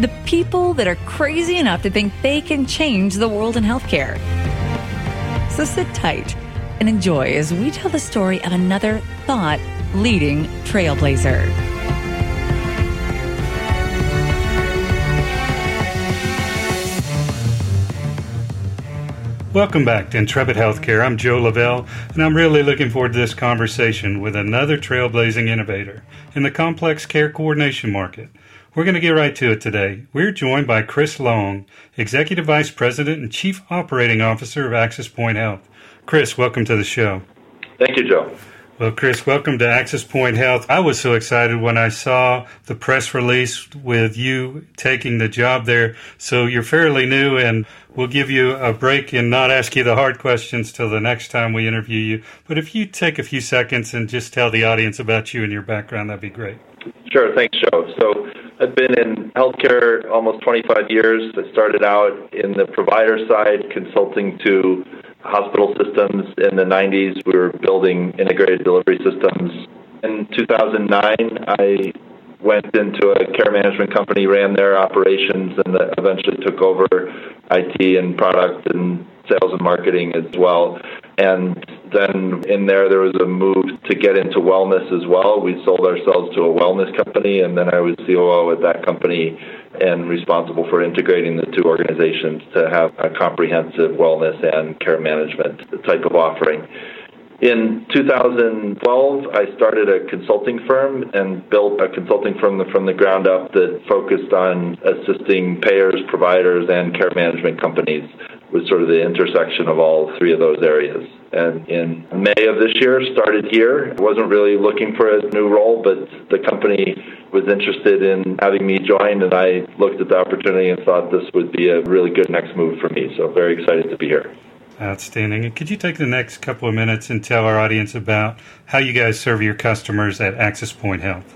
the people that are crazy enough to think they can change the world in healthcare. So sit tight and enjoy as we tell the story of another thought leading trailblazer. Welcome back to Intrepid Healthcare. I'm Joe Lavelle, and I'm really looking forward to this conversation with another trailblazing innovator in the complex care coordination market. We're going to get right to it today. We're joined by Chris Long, Executive Vice President and Chief Operating Officer of AxisPoint Health. Chris, welcome to the show. Thank you, Joe. Well, Chris, welcome to AxisPoint Health. I was so excited when I saw the press release with you taking the job there. So you're fairly new, and we'll give you a break and not ask you the hard questions till the next time we interview you. But if you take a few seconds and just tell the audience about you and your background, that'd be great. Sure. Thanks, Joe. So I've been in healthcare almost 25 years. I started out in the provider side, consulting to hospital systems in the 90s. We were building integrated delivery systems. In 2009, I went into a care management company, ran their operations, and eventually took over IT and product and sales and marketing as well. And then in there, there was a move to get into wellness as well. We sold ourselves to a wellness company, and then I was COO at that company and responsible for integrating the two organizations to have a comprehensive wellness and care management type of offering. In 2012, I started a consulting firm and built a consulting firm from the ground up that focused on assisting payers, providers, and care management companies with sort of the intersection of all three of those areas. And in May of this year, started here. I wasn't really looking for a new role, but the company was interested in having me join, and I looked at the opportunity and thought this would be a really good next move for me. So very excited to be here. Outstanding. And could you take the next couple of minutes and tell our audience about how you guys serve your customers at AxisPoint Health?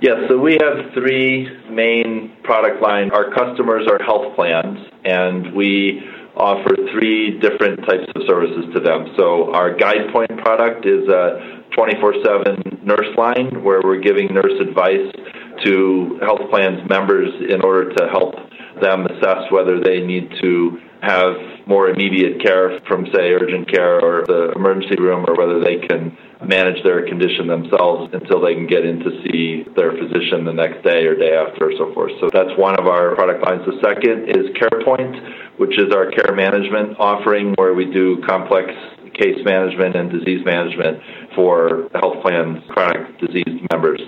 Yes, so we have three main product lines. Our customers are health plans, and we offer three different types of services to them. So our GuidePoint product is a 24/7 nurse line where we're giving nurse advice to health plans members in order to help them assess whether they need to have more immediate care from, say, urgent care or the emergency room, or whether they can manage their condition themselves until they can get in to see their physician the next day or day after, or so forth. So that's one of our product lines. The second is CarePoint, which is our care management offering where we do complex case management and disease management for health plans, chronic disease members.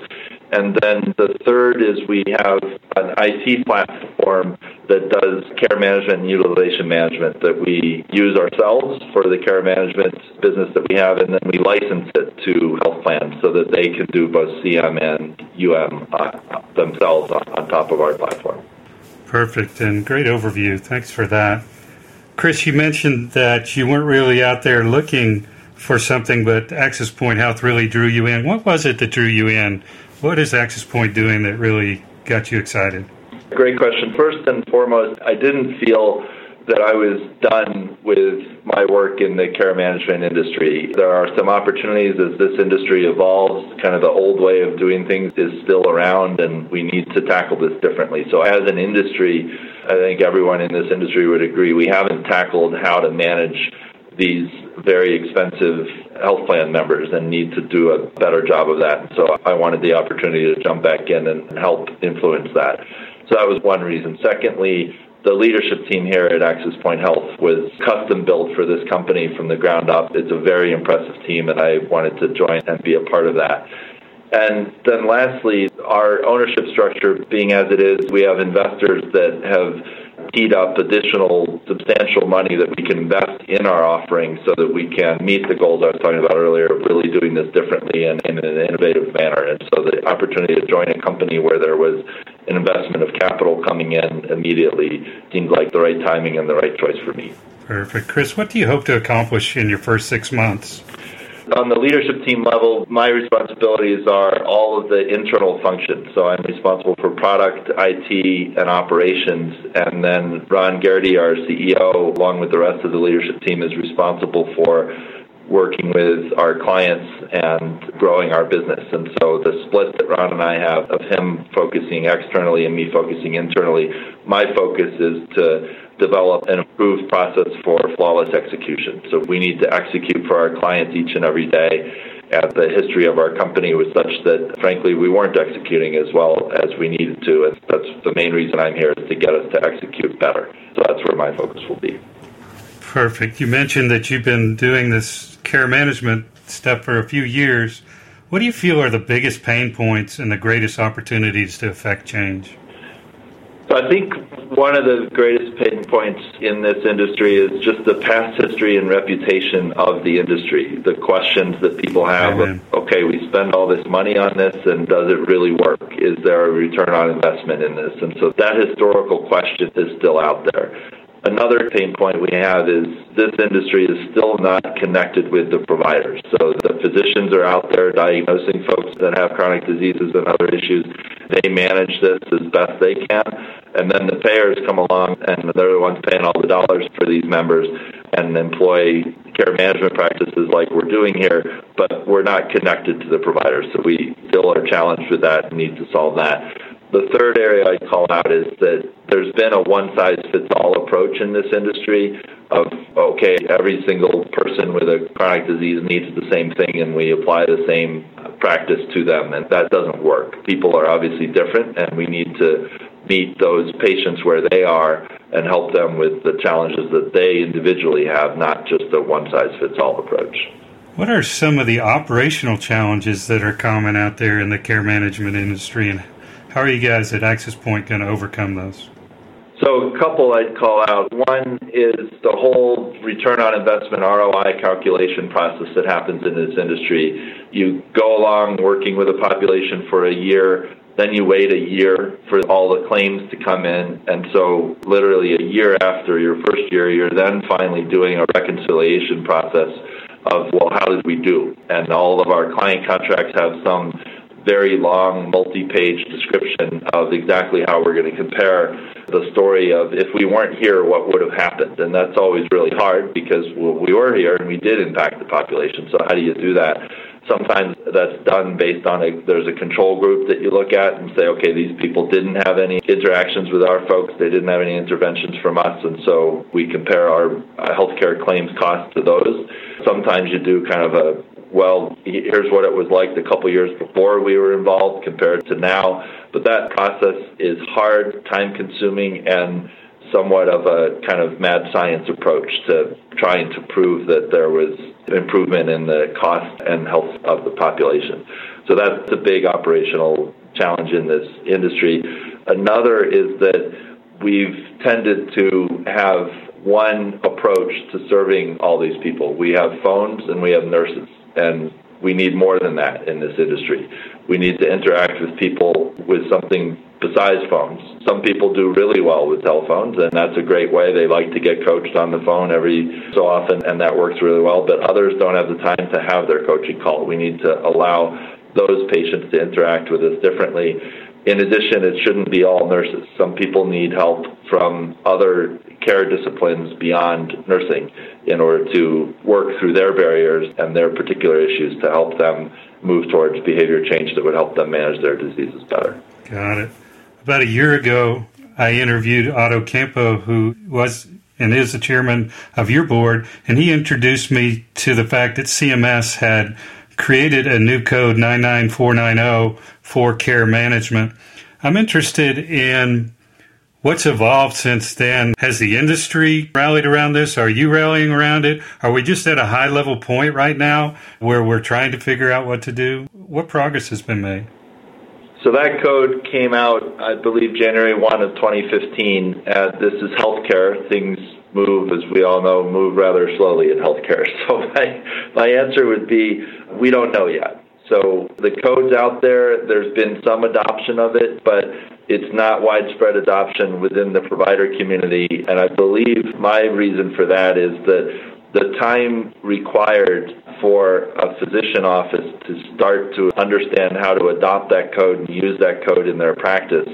And then the third is we have an IT platform that does care management and utilization management that we use ourselves for the care management business that we have, and then we license it to health plans so that they can do both CM and UM themselves on top of our platform. Perfect and great overview. Thanks for that. Chris, you mentioned that you weren't really out there looking for something, but AxisPoint Health really drew you in. What was it that drew you in? What is AxisPoint doing that really got you excited? Great question. First and foremost, I didn't feel that I was done with my work in the care management industry. There are some opportunities as this industry evolves. Kind of the old way of doing things is still around, and we need to tackle this differently. So, as an industry, I think everyone in this industry would agree we haven't tackled how to manage these very expensive health plan members and need to do a better job of that. So I wanted the opportunity to jump back in and help influence that. So that was one reason. Secondly, the leadership team here at AxisPoint Health was custom built for this company from the ground up. It's a very impressive team, and I wanted to join and be a part of that. And then lastly, our ownership structure being as it is, we have investors that have teed up additional substantial money that we can invest in our offering so that we can meet the goals I was talking about earlier of really doing this differently and in an innovative manner. And so the opportunity to join a company where there was an investment of capital coming in immediately seemed like the right timing and the right choice for me. Perfect. Chris, what do you hope to accomplish in your first six months? On the leadership team level, my responsibilities are all of the internal functions. So I'm responsible for product, IT, and operations. And then Ron Geraty, our CEO, along with the rest of the leadership team, is responsible for working with our clients and growing our business. And so the split that Ron and I have of him focusing externally and me focusing internally, my focus is to develop an improved process for flawless execution. So we need to execute for our clients each and every day. And the history of our company was such that, frankly, we weren't executing as well as we needed to. And that's the main reason I'm here is to get us to execute better. So that's where my focus will be. Perfect. You mentioned that you've been doing this care management stuff for a few years. What do you feel are the biggest pain points and the greatest opportunities to affect change? So I think one of the greatest pain points in this industry is just the past history and reputation of the industry. The questions that people have of, okay, we spend all this money on this, and does it really work? Is there a return on investment in this? And so that historical question is still out there. Another pain point we have is this industry is still not connected with the providers. So the physicians are out there diagnosing folks that have chronic diseases and other issues. They manage this as best they can. And then the payers come along and they're the ones paying all the dollars for these members and employ care management practices like we're doing here, but we're not connected to the providers. So we still are challenged with that and need to solve that. The third area I'd call out is that there's been a one size fits all approach in this industry of, okay, every single person with a chronic disease needs the same thing and we apply the same practice to them. And that doesn't work. People are obviously different and we need to meet those patients where they are and help them with the challenges that they individually have, not just a one size fits all approach. What are some of the operational challenges that are common out there in the care management industry and how are you guys at AxisPoint going to overcome those? So, a couple I'd call out. One is the whole return on investment ROI calculation process that happens in this industry. You go along working with a population for a year, then you wait a year for all the claims to come in. And so, literally, a year after your first year, you're then finally doing a reconciliation process of, well, how did we do? And all of our client contracts have some very long, multi page description of exactly how we're going to compare the story of if we weren't here, what would have happened. And that's always really hard because we were here and we did impact the population. So, how do you do that? Sometimes that's done based on a there's a control group that you look at and say, okay, these people didn't have any interactions with our folks, they didn't have any interventions from us, and so we compare our uh, healthcare claims costs to those. Sometimes you do kind of a well, here's what it was like the couple years before we were involved compared to now. But that process is hard, time consuming, and somewhat of a kind of mad science approach to trying to prove that there was improvement in the cost and health of the population. So that's a big operational challenge in this industry. Another is that we've tended to have one approach to serving all these people. We have phones and we have nurses and we need more than that in this industry. We need to interact with people with something besides phones. Some people do really well with telephones, and that's a great way. They like to get coached on the phone every so often, and that works really well. But others don't have the time to have their coaching call. We need to allow those patients to interact with us differently. In addition, it shouldn't be all nurses. Some people need help from other care disciplines beyond nursing in order to work through their barriers and their particular issues to help them move towards behavior change that would help them manage their diseases better. Got it. About a year ago, I interviewed Otto Campo, who was and is the chairman of your board, and he introduced me to the fact that CMS had created a new code 99490 for care management. I'm interested in What's evolved since then? Has the industry rallied around this? Are you rallying around it? Are we just at a high level point right now where we're trying to figure out what to do? What progress has been made? So that code came out, I believe, January 1 of 2015. Uh, this is healthcare. Things move, as we all know, move rather slowly in healthcare. So my, my answer would be we don't know yet. So the code's out there. There's been some adoption of it, but it's not widespread adoption within the provider community. And I believe my reason for that is that the time required for a physician office to start to understand how to adopt that code and use that code in their practice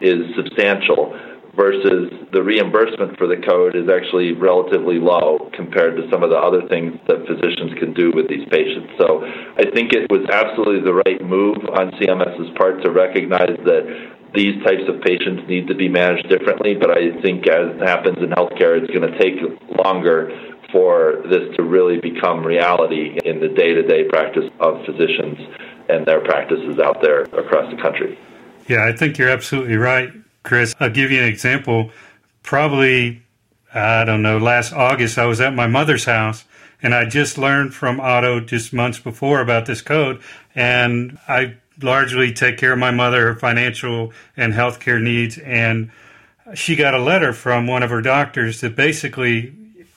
is substantial versus the reimbursement for the code is actually relatively low compared to some of the other things that physicians can do with these patients. So I think it was absolutely the right move on CMS's part to recognize that these types of patients need to be managed differently, but I think as happens in healthcare, it's going to take longer for this to really become reality in the day to day practice of physicians and their practices out there across the country. Yeah, I think you're absolutely right. Chris. I'll give you an example. Probably, I don't know, last August, I was at my mother's house and I just learned from Otto just months before about this code. And I largely take care of my mother, her financial and healthcare needs. And she got a letter from one of her doctors that basically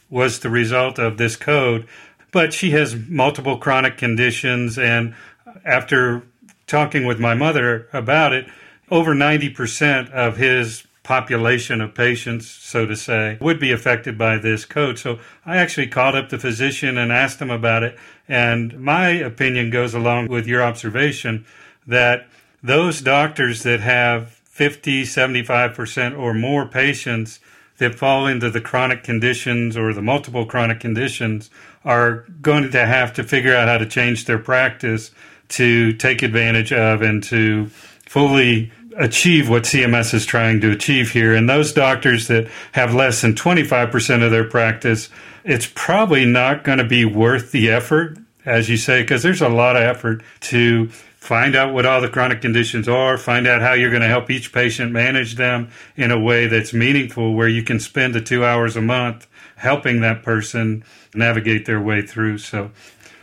was the result of this code. But she has multiple chronic conditions. And after talking with my mother about it, over 90% of his population of patients, so to say, would be affected by this code. So I actually called up the physician and asked him about it. And my opinion goes along with your observation that those doctors that have 50, 75% or more patients that fall into the chronic conditions or the multiple chronic conditions are going to have to figure out how to change their practice to take advantage of and to fully achieve what CMS is trying to achieve here. And those doctors that have less than 25% of their practice, it's probably not going to be worth the effort, as you say, because there's a lot of effort to find out what all the chronic conditions are, find out how you're going to help each patient manage them in a way that's meaningful, where you can spend the two hours a month helping that person navigate their way through. So,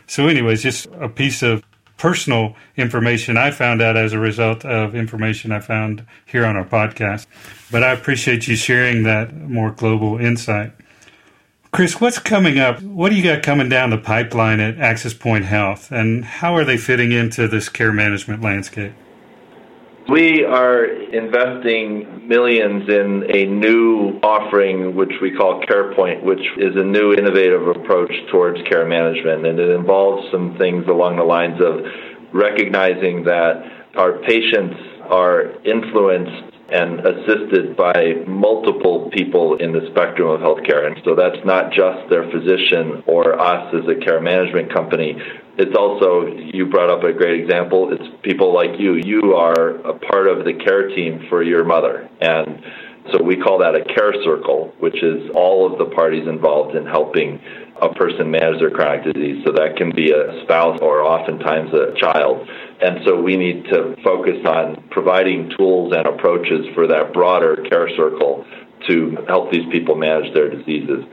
so anyways, just a piece of personal information I found out as a result of information I found here on our podcast. But I appreciate you sharing that more global insight. Chris, what's coming up? What do you got coming down the pipeline at AxisPoint Health, and how are they fitting into this care management landscape? We are investing millions in a new offering, which we call CarePoint, which is a new innovative approach towards care management. And it involves some things along the lines of recognizing that our patients are influenced and assisted by multiple people in the spectrum of healthcare. And so that's not just their physician or us as a care management company. It's also, you brought up a great example, it's people like you. You are a part of the care team for your mother. And so we call that a care circle, which is all of the parties involved in helping a person manage their chronic disease. So that can be a spouse or oftentimes a child. And so we need to focus on providing tools and approaches for that broader care circle to help these people manage their diseases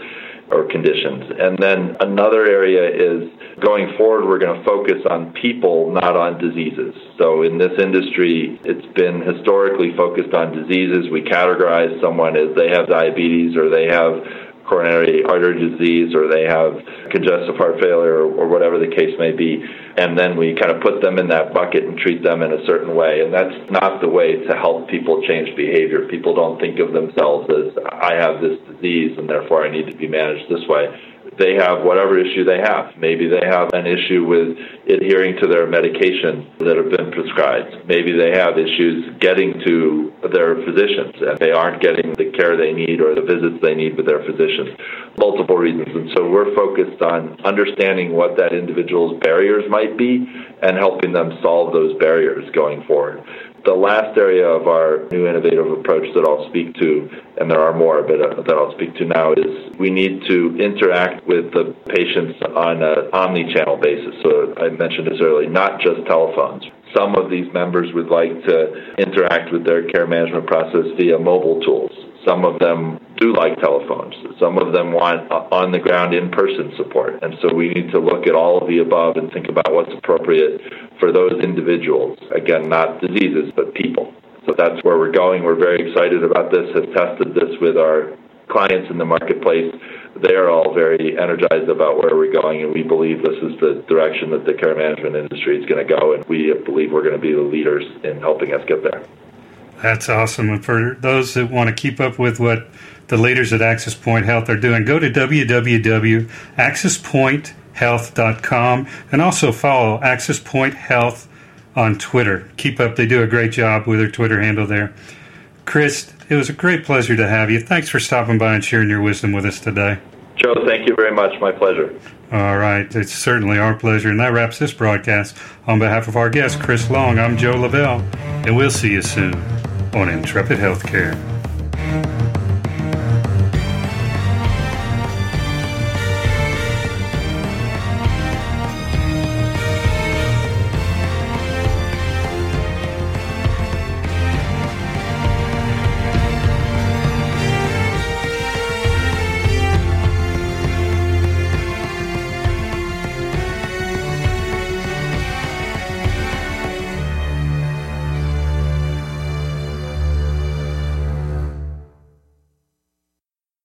or conditions. And then another area is going forward, we're going to focus on people, not on diseases. So in this industry, it's been historically focused on diseases. We categorize someone as they have diabetes or they have coronary artery disease or they have congestive heart failure or, or, whatever the case may be. And then we kind of put them in that bucket and treat them in a certain way. And that's not the way to help people change behavior. People don't think of themselves as, I have this disease and therefore I need to be managed this way they have whatever issue they have. Maybe they have an issue with adhering to their medication that have been prescribed. Maybe they have issues getting to their physicians and they aren't getting the care they need or the visits they need with their physicians. Multiple reasons. And so we're focused on understanding what that individual's barriers might be and helping them solve those barriers going forward. The last area of our new innovative approach that I'll speak to, and there are more, but uh, that I'll speak to now, is we need to interact with the patients on an omni-channel basis. So I mentioned this earlier, not just telephones. Some of these members would like to interact with their care management process via mobile tools. Some of them do like telephones. Some of them want uh, on the ground in person support. And so we need to look at all of the above and think about what's appropriate for those individuals. Again, not diseases, but people. So that's where we're going. We're very excited about this, have tested this with our clients in the marketplace. They are all very energized about where we're going, and we believe this is the direction that the care management industry is going to go, and we believe we're going to be the leaders in helping us get there. That's awesome. And for those that want to keep up with what the leaders at AxisPoint Health are doing, go to www.axispointhealth.com and also follow AxisPoint Health on Twitter. Keep up. They do a great job with their Twitter handle there. Chris, it was a great pleasure to have you. Thanks for stopping by and sharing your wisdom with us today. Joe, thank you very much. My pleasure. All right. It's certainly our pleasure. And that wraps this broadcast. On behalf of our guest, Chris Long, I'm Joe Lavelle, and we'll see you soon on Intrepid Healthcare.